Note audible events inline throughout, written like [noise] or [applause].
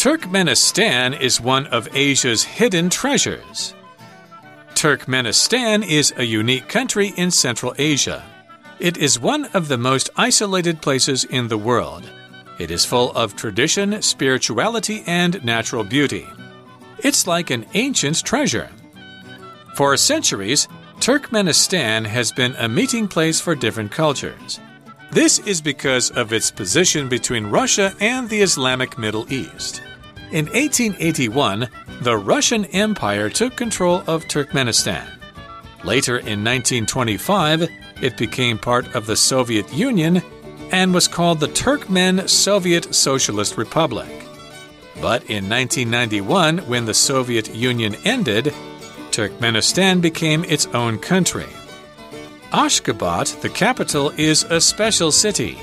Turkmenistan is one of Asia's hidden treasures. Turkmenistan is a unique country in Central Asia. It is one of the most isolated places in the world. It is full of tradition, spirituality, and natural beauty. It's like an ancient treasure. For centuries, Turkmenistan has been a meeting place for different cultures. This is because of its position between Russia and the Islamic Middle East. In 1881, the Russian Empire took control of Turkmenistan. Later in 1925, it became part of the Soviet Union and was called the Turkmen Soviet Socialist Republic. But in 1991, when the Soviet Union ended, Turkmenistan became its own country. Ashgabat, the capital, is a special city.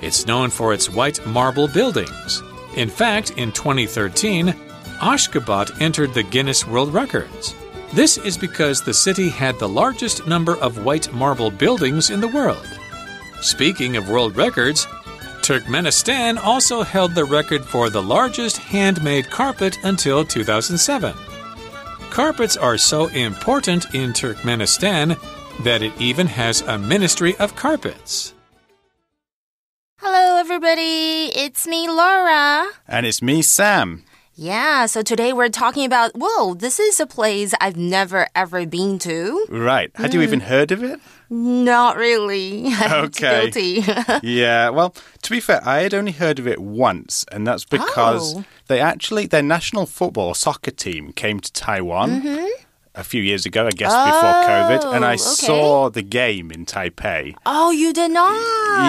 It's known for its white marble buildings. In fact, in 2013, Ashgabat entered the Guinness World Records. This is because the city had the largest number of white marble buildings in the world. Speaking of world records, Turkmenistan also held the record for the largest handmade carpet until 2007. Carpets are so important in Turkmenistan that it even has a Ministry of Carpets. Everybody. It's me, Laura. And it's me, Sam. Yeah, so today we're talking about, whoa, this is a place I've never ever been to. Right. Had you hmm. even heard of it? Not really. [laughs] Okay. Guilty. [laughs] Yeah. Well, to be fair, I had only heard of it once, and that's because Oh. they actually, their national football soccer team came to Taiwan. Mm-hmm. A few years ago, I guess before COVID, and I. Oh, okay. saw the game in Taipei. oh, you did not?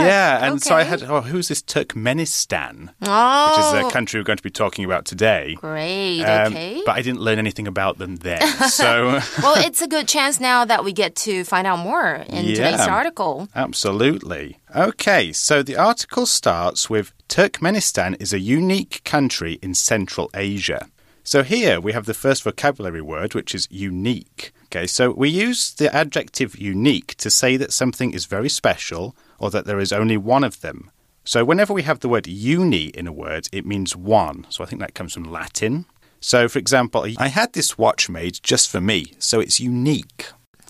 yeah, and so I had, oh, who's this Turkmenistan? Oh. Which is the country we're going to be talking about today. Great. Um, okay. But I didn't learn anything about them then. [laughs] So, [laughs] well, it's a good chance now that we get to find out more in today's article. absolutely. Okay, so the article starts with Turkmenistan is a unique country in Central Asia. So here we have the first vocabulary word, which is unique. Okay, so we use the adjective unique to say that something is very special or that there is only one of them. So whenever we have the word uni in a word, it means one. So I think that comes from Latin. So, for example, I had this watch made just for me, so it's unique.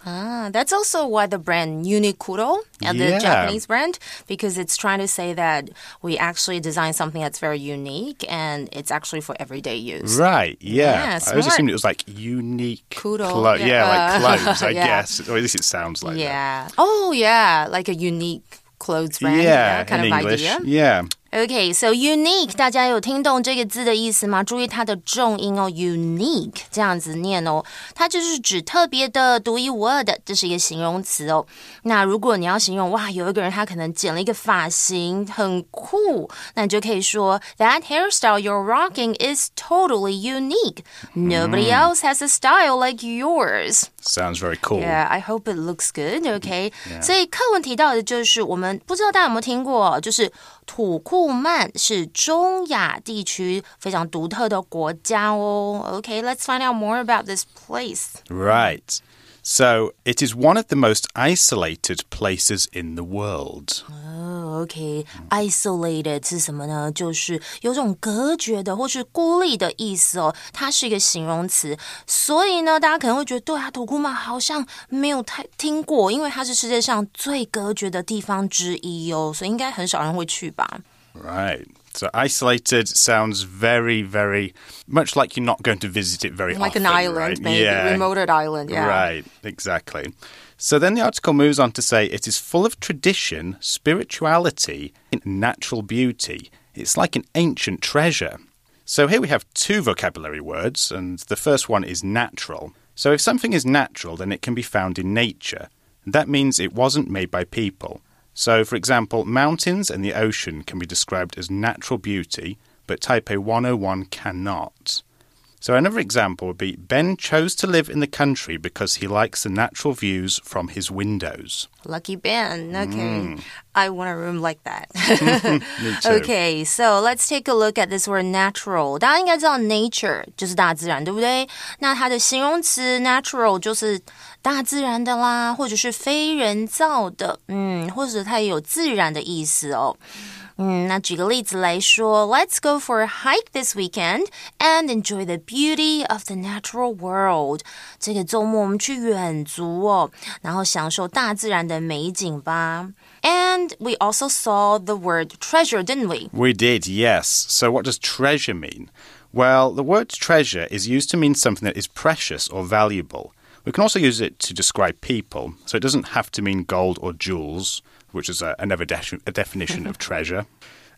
Ah, that's also why the brand Uniqlo, uh, the Japanese brand, because it's trying to say that we actually design something that's very unique and it's actually for everyday use. Right, yeah. Yeah, I always assumed it was like unique. Kudo, clo- yeah. yeah, like clothes, I [laughs] Yeah. guess. Or at least it sounds like that. Yeah. Oh, yeah. Like a unique clothes brand. Yeah, kind in of English. idea. Yeah. Okay, so unique，大家有听懂这个字的意思吗？注意它的重音哦，unique 这样子念哦，它就是指特别的、独一无二的，这是一个形容词哦。那如果你要形容哇，有一个人他可能剪了一个发型很酷，那你就可以说 That hairstyle you're rocking is totally unique. Nobody else has a style like yours. Sounds very cool. Yeah, I hope it looks good. OK，、所以课文提到的就是我们不知道大家有没有听过，就是土库曼是中亚地区非常独特的国家哦。OK，let's、find out more about this place. Right. So it is one of the most isolated places in the world. 哦，OK，isolated、是什么呢？就是有种隔绝的或是孤立的意思哦。它是一个形容词，所以呢，大家可能会觉得，对啊，土库曼好像没有太听过，因为它是世界上最隔绝的地方之一哦，所以应该很少人会去吧。 Right. So isolated sounds very, very much like you're not going to visit it very Like often. Like an island, right? maybe Yeah. remoted island. Yeah. Right, exactly. So then the article moves on to say it is full of tradition, spirituality, and natural beauty. It's like an ancient treasure. So here we have two vocabulary words, and the first one is natural. So if something is natural, then it can be found in nature. That means it wasn't made by people. So, for example, mountains and the ocean can be described as natural beauty, but Taipei 101 cannot. So another example would be Ben chose to live in the country because he likes the natural views from his windows. Lucky Ben. Okay. I want a room like that. [laughs] Me too. Okay, so let's take a look at this word natural. 大家应该知道 nature 就是大自然，对不对？那它的形容词 natural 就是大自然的啦，或者是非人造的，嗯，或者它也有自然的意思哦。 嗯， 那举个例子来说，Let's go for a hike this weekend and enjoy the beauty of the natural world。这个周末我们去远足哦，然后享受大自然的美景吧。And we also saw the word treasure, didn't we? We did, yes. So, what does treasure mean? Well, the word treasure is used to mean something that is precious or valuable. We can also use it to describe people, so it doesn't have to mean gold or jewels, which is a, another de a definition of [laughs] treasure.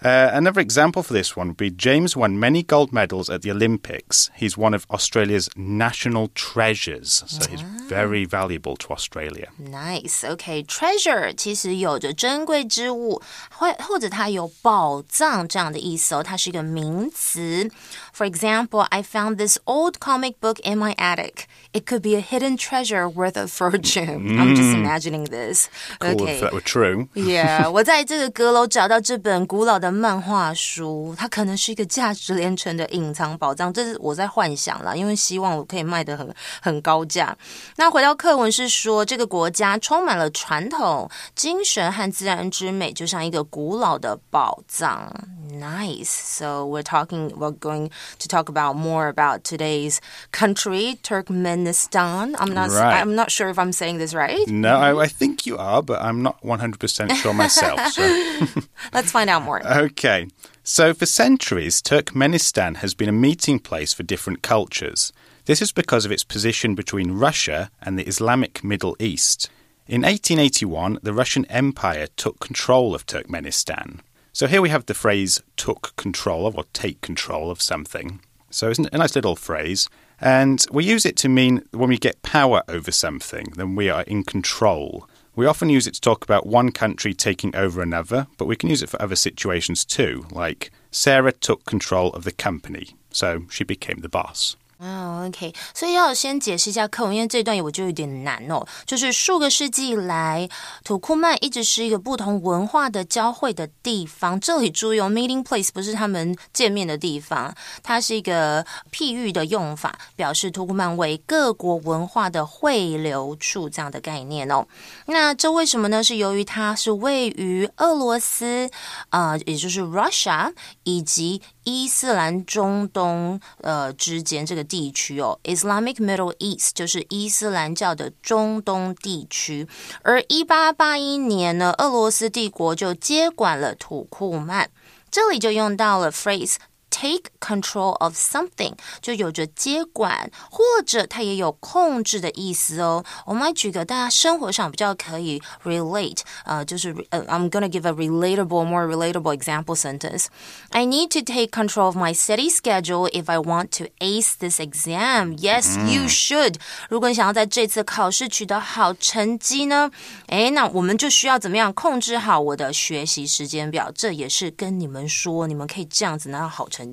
Uh, another example for this one would be James won many gold medals at the Olympics. He's one of Australia's national treasures, so he's very valuable to Australia. Nice. Okay, treasure 其实有着珍贵之物，或或者它有宝藏这样的意思哦，它是一个名词。 For example, I found this old comic book in my attic. It could be a hidden treasure worth a fortune. I'm just imagining this. Cool okay. if that were true. Yeah，我[laughs] 在这个阁楼找到这本古老的漫画书，它可能是一个价值连城的隐藏宝藏，这是我在幻想啦，因为希望我可以卖得很很高价。那回到课文是说，这个国家充满了传统精神和自然之美，就像一个古老的宝藏。Nice. So we're talking. We're going to talk about more about today's country, Turkmenistan. I'm not. Right. I'm not sure if I'm saying this right. No, I, mm-hmm. I think you are, but I'm not 100% sure myself. So. [laughs] Let's find out more. Okay. So, for centuries, Turkmenistan has been a meeting place for different cultures. This is because of its position between Russia and the Islamic Middle East. In 1881, the Russian Empire took control of Turkmenistan. So, here we have the phrase took control of or take control of something. So, it's a nice little phrase. And we use it to mean when we get power over something, then we are in control. We often use it to talk about one country taking over another, but we can use it for other situations too, like Sarah took control of the company, so she became the boss. 嗯、o k 所以要先解释一下课文，因为这段我觉得有点难哦。就是数个世纪以来，土库曼一直是一个不同文化的交汇的地方。这里注意哦，meeting place 不是他们见面的地方，它是一个譬喻的用法，表示土库曼为各国文化的汇流处这样的概念哦。那这为什么呢？是由于它是位于俄罗斯啊、也就是 Russia 以及伊斯兰中东呃之间这个地区哦，Islamic Middle East 就是伊斯兰教的中东地区。而一八八一年呢，俄罗斯帝国就接管了土库曼，这里就用到了 phrase。take control of something 就有着接管或者它也有控制的意思哦。我们来举个大家生活上比较可以 relate，呃，就是呃，I'm gonna give a relatable, more relatable example sentence. I need to take control of my study schedule if I want to ace this exam. Yes, you should. 如果你想要在这次考试取得好成绩呢，诶，那我们就需要怎么样控制好我的学习时间表？这也是跟你们说，你们可以这样子拿到好成绩。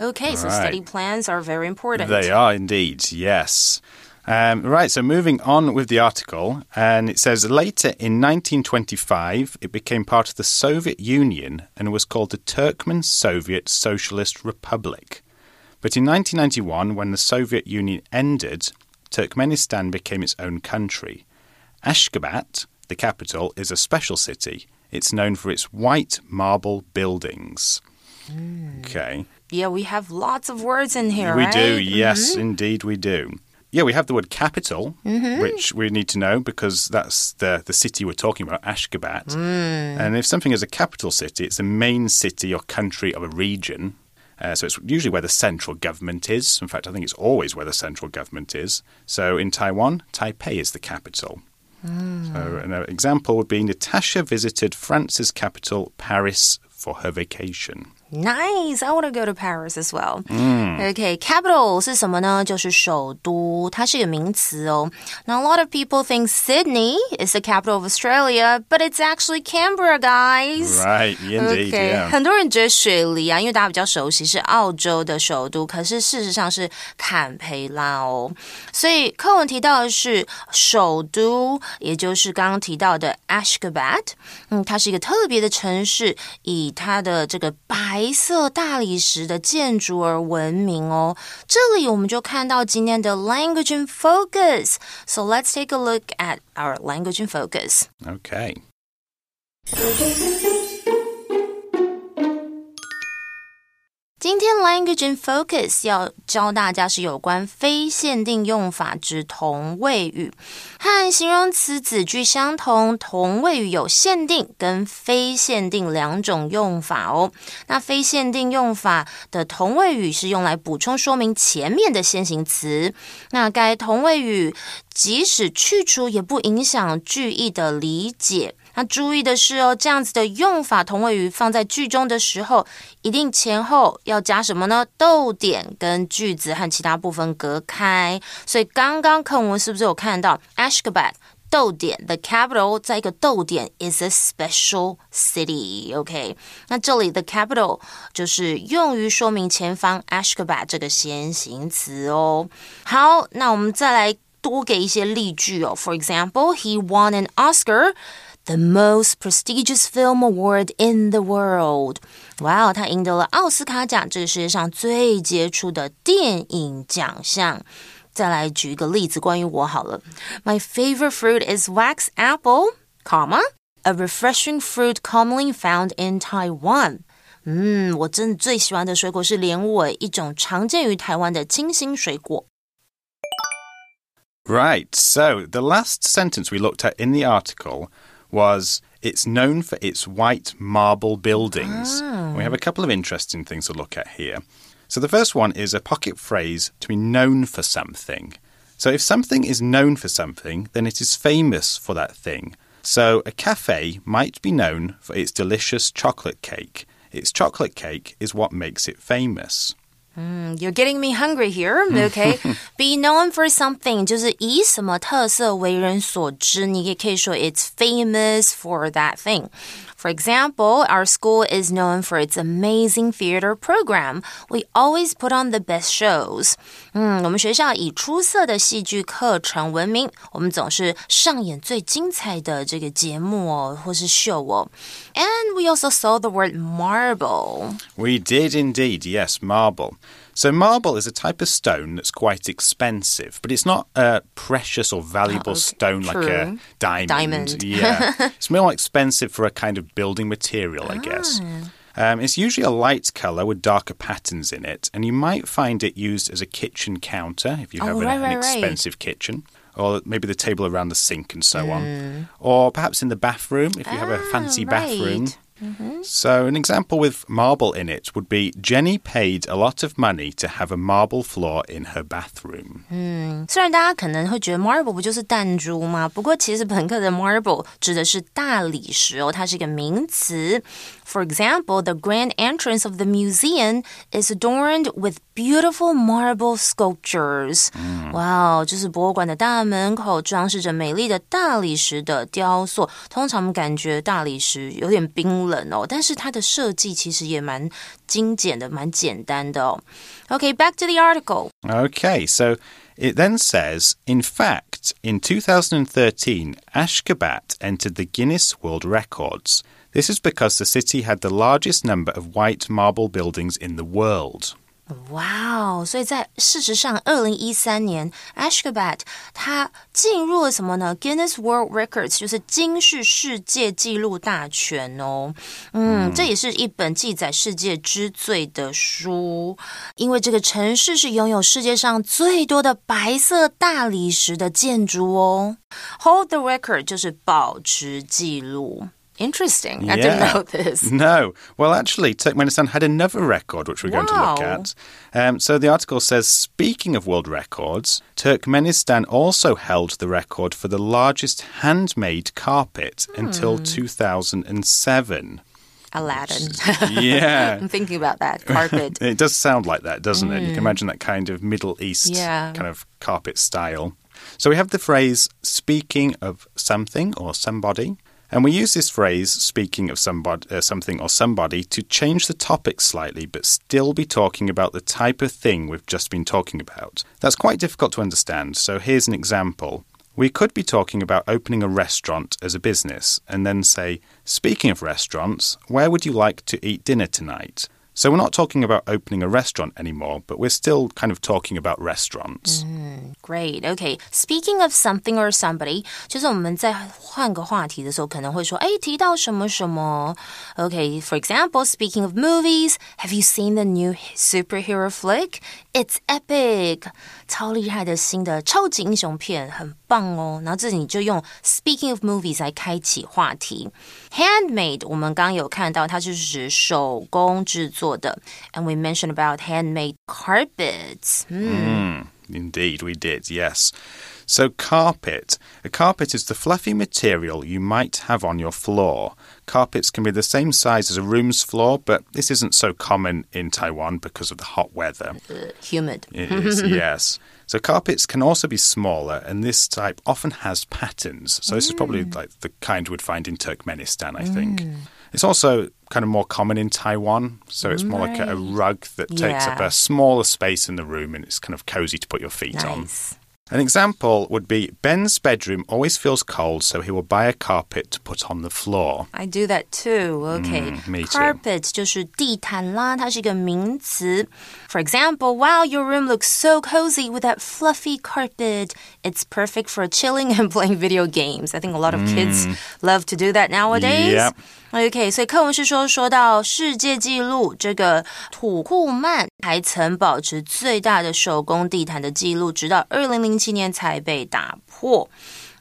Okay, so Right. study plans are very important. They are indeed, yes. Um, right, so moving on with the article, and it says later in 1925 it became part of the Soviet Union and was called the Turkmen Soviet Socialist Republic. But in 1991, when the Soviet Union ended, Turkmenistan became its own country. Ashgabat, the capital, is a special city. It's known for its white marble buildings. Okay. Yeah, we have lots of words in here, We right? do, yes, mm-hmm. indeed we do. Yeah, we have the word capital, mm-hmm. which we need to know because that's the, the city we're talking about, Ashgabat. Mm. And if something is a capital city, it's the main city or country of a region. Uh, so it's usually where the central government is. In fact, I think it's always where the central government is. So in Taiwan, Taipei is the capital. Mm. So an uh, example would be Natasha visited France's capital, Paris, for her vacation. Nice, I want to go to Paris as well. Okay, capital 是什么呢？就是首都，它是一个名词哦。Now a lot of people think Sydney is the capital of Australia, but it's actually Canberra, guys. Right, indeed, OK， yeah. 很多人觉得雪梨啊，因为大家比较熟悉是澳洲的首都，可是事实上是坎培拉哦。所以课文提到的是首都，也就是刚刚提到的 Ashgabat。嗯，它是一个特别的城市，以它的这个白 白色大理石的建筑而闻名哦。这里我们就看到今天的 Language in Focus。So let's take a look at our Language in Focus. Okay. [laughs] 今天 Language in Focus 要教大家是有关非限定用法之同位语，和形容词子句相同，同位语有限定跟非限定两种用法哦。那非限定用法的同位语是用来补充说明前面的先行词，那该同位语即使去除也不影响句意的理解。那注意的是哦，这样子的用法，同位语放在句中的时候，一定前后要加什么呢？逗点跟句子和其他部分隔开。所以刚刚课文是不是有看到 Ashgabat 逗点 the capital 在一个逗点 is a special city？OK，那这里的 capital 就是用于说明前方 Ashgabat 这个先行词哦。好，那我们再来多给一些例句哦。For example, he won an Oscar. The most prestigious film award in the world，哇哦，他赢得了奥斯卡奖，这个世界上最杰出的电影奖项。再来举一个例子，关于我好了。My favorite fruit is wax apple, comma a refreshing fruit commonly found in Taiwan。嗯，我真的最喜欢的水果是莲尾，一种常见于台湾的清新水果。Right. So the last sentence we looked at in the article was it's known for its white marble buildings. Ah. We have a couple of interesting things to look at here. So the first one is a pocket phrase to be known for something. So if something is known for something, then it is famous for that thing. So a cafe might be known for its delicious chocolate cake. Its chocolate cake is what makes it famous. You're getting me hungry here. [laughs] Okay, be known for something 就是以什么特色为人所知。你也可以说 it's famous for that thing. For example, our school is known for its amazing theater program. We always put on the best shows. 嗯，我们学校以出色的戏剧课程闻名，我们总是上演最精彩的这个节目哦，或是秀哦。And we also saw the word marble. We did indeed, yes, marble. So, marble is a type of stone that's quite expensive, but it's not a precious or valuable Oh, okay. stone like a True. diamond. Diamond. [laughs] Yeah. [laughs] it's more expensive for a kind of building material, I guess. Ah. Um, it's usually a light colour with darker patterns in it, and you might find it used as a kitchen counter if you Oh, have an, right, an right, right. expensive kitchen. Or maybe the table around the sink and so Hmm. on. Or perhaps in the bathroom if you have a Ah, fancy right. bathroom. So, an example with marble in it would be Jenny paid a lot of money to have a marble floor in her bathroom. 虽然大家可能会觉得 marble 不就是弹珠吗？不过其实本课的 marble 指的是大理石哦，它是一个名词。 For example, the grand entrance of the museum is adorned with beautiful marble sculptures. 哇哦，就是博物馆的大门口装饰着美丽的大理石的雕塑。通常我们感觉大理石有点冰冷哦，但是它的设计其实也蛮精简的，蛮简单的哦。Okay, back to the article. Okay, so it then says, in fact, in 2013, Ashgabat entered the Guinness World Records. This is because the city had the largest number of white marble buildings in the world. 哇哦！所以在事实上，二零一三年，Ashgabat 它进入了什么呢？Guinness World Records 就是金氏世界纪录大全哦。嗯，这也是一本记载世界之最的书，因为这个城市是拥有世界上最多的白色大理石的建筑哦。Hold the record 就是保持记录。 Interesting. I didn't know this. [laughs] No. Well, actually, Turkmenistan had another record, which we're going to look at. Um, so the article says speaking of world records, Turkmenistan also held the record for the largest handmade carpet until 2007. Aladdin. [laughs] yeah. I'm thinking about that carpet. [laughs] It does sound like that, doesn't it? You can imagine that kind of Middle East Yeah. kind of carpet style. So we have the phrase speaking of something or somebody. And we use this phrase, speaking of somebody, uh, something or somebody, to change the topic slightly, but still be talking about the type of thing we've just been talking about. That's quite difficult to understand, so here's an example. We could be talking about opening a restaurant as a business and then say, Speaking of restaurants, where would you like to eat dinner tonight? So we're not talking about opening a restaurant anymore, but we're still kind of talking about restaurants. Great. Okay. Speaking of something or somebody，就是我们在换个话题的时候，可能会说，哎，提到什么什么。Okay. For example, speaking of movies, have you seen the new superhero flick? It's epic. 超厉害的新的超级英雄片，很 棒哦。然后这里你就用 Speaking of movies 来开启话题。Handmade，我们刚刚有看到，它就是指手工制作的。And we mentioned about handmade carpets. Mm, indeed, we did, yes. So, carpet. A carpet is the fluffy material you might have on your floor. Carpets can be the same size as a room's floor, but this isn't so common in Taiwan because of the hot weather. Uh, humid. It is, [laughs] yes. So carpets can also be smaller, and this type often has patterns. So this is probably like the kind we'd find in Turkmenistan, I think. It's also kind of more common in Taiwan, so it's more like a, a rug that takes up a smaller space in the room, and it's kind of cozy to put your feet on. Nice. An example would be Ben's bedroom always feels cold, so he will buy a carpet to put on the floor. I do that too. Okay. me too. Carpet 就是地毯啦，它是一个名词。For example, wow, your room looks so cozy with that fluffy carpet. It's perfect for chilling [laughs] and playing video games. I think a lot of kids love to do that nowadays. Yep. OK，所以课文是说，说到世界纪录，这个土库曼 还曾保持最大的手工地毯的记录，直到二零零七年才被打破。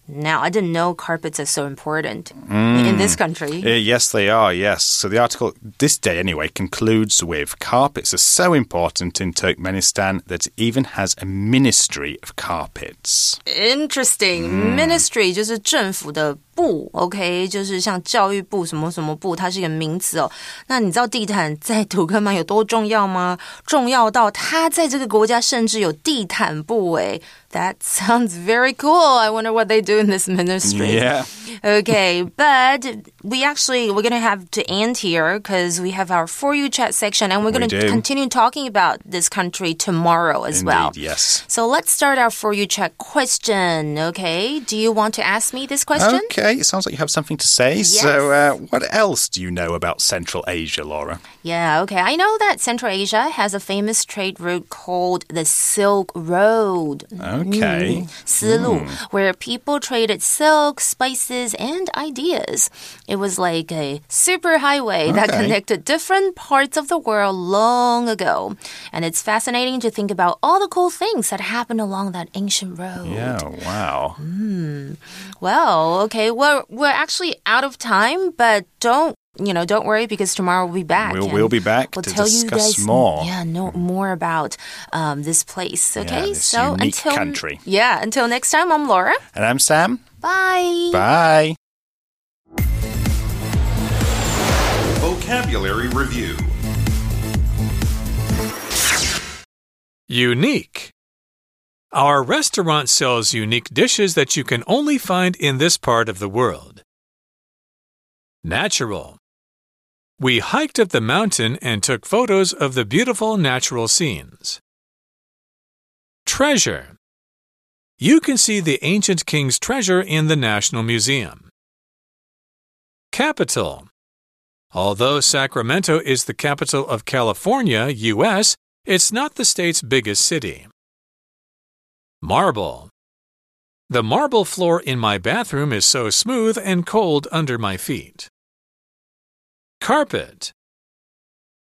Now, I didn't know carpets are so important in this country. Uh, yes, they are, yes. So the article, this day anyway, concludes with carpets are so important in Turkmenistan that it even has a ministry of carpets. Interesting. Ministry 就是政府的 部，OK，就是像教育部什么什么部，它是一个名词哦。那你知道地毯在土克曼有多重要吗？重要到它在这个国家甚至有地毯部诶。That sounds very cool. I wonder what they do in this ministry. Yeah. Okay, but we actually we're gonna have to end here because we have our for you chat section, and we're We gonna do. continue talking about this country tomorrow as well. Indeed, yes. So let's start our for you chat question. Okay, do you want to ask me this question? Okay, it sounds like you have something to say. So, uh, what else do you know about Central Asia, Laura? Yeah, okay. I know that Central Asia has a famous trade route called the Silk Road. Okay. Mm. 丝路, hmm. where people traded silk, spices, and ideas. It was like a super highway that connected different parts of the world long ago. And it's fascinating to think about all the cool things that happened along that ancient road. Yeah, wow. Hmm. Well, okay, we're we're actually out of time, but don't you know? Don't worry because tomorrow we'll be back. We'll- we'll be back We'll to tell you discuss guys more. Yeah, know more about um, this place. Okay, this so until country. yeah, until next time, I'm Laura. And I'm Sam. Bye. Bye. Vocabulary Review Unique. Our restaurant sells unique dishes that you can only find in this part of the world. Natural. We hiked up the mountain and took photos of the beautiful natural scenes. Treasure. You can see the ancient king's treasure in the National Museum. Capital. Although Sacramento is the capital of California, U.S., it's not the state's biggest city. Marble. The marble floor in my bathroom is so smooth and cold under my feet. Carpet.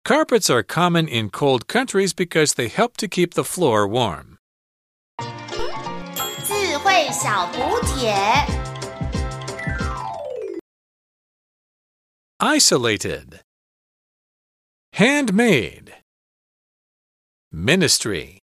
Carpets are common in cold countries because they help to keep the floor warm. 智慧小补帖。 Isolated. Handmade. Ministry.